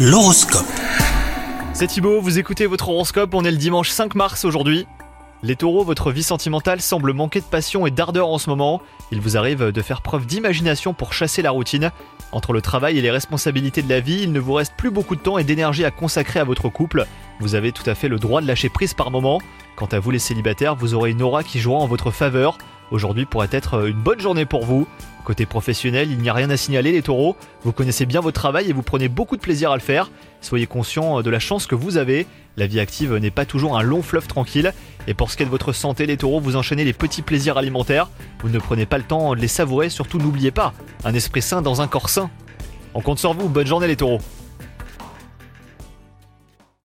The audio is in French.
L'horoscope. C'est Thibaut, vous écoutez votre horoscope, on est le dimanche 5 mars aujourd'hui. Les taureaux, votre vie sentimentale semble manquer de passion et d'ardeur en ce moment. Il vous arrive de faire preuve d'imagination pour chasser la routine. Entre le travail et les responsabilités de la vie, il ne vous reste plus beaucoup de temps et d'énergie à consacrer à votre couple. Vous avez tout à fait le droit de lâcher prise par moment. Quant à vous les célibataires, vous aurez une aura qui jouera en votre faveur. Aujourd'hui pourrait être une bonne journée pour vous. Côté professionnel, il n'y a rien à signaler les taureaux. Vous connaissez bien votre travail et vous prenez beaucoup de plaisir à le faire. Soyez conscient de la chance que vous avez. La vie active n'est pas toujours un long fleuve tranquille. Et pour ce qui est de votre santé, les taureaux, vous enchaînez les petits plaisirs alimentaires. Vous ne prenez pas le temps de les savourer, surtout n'oubliez pas, un esprit sain dans un corps sain. On compte sur vous, bonne journée les taureaux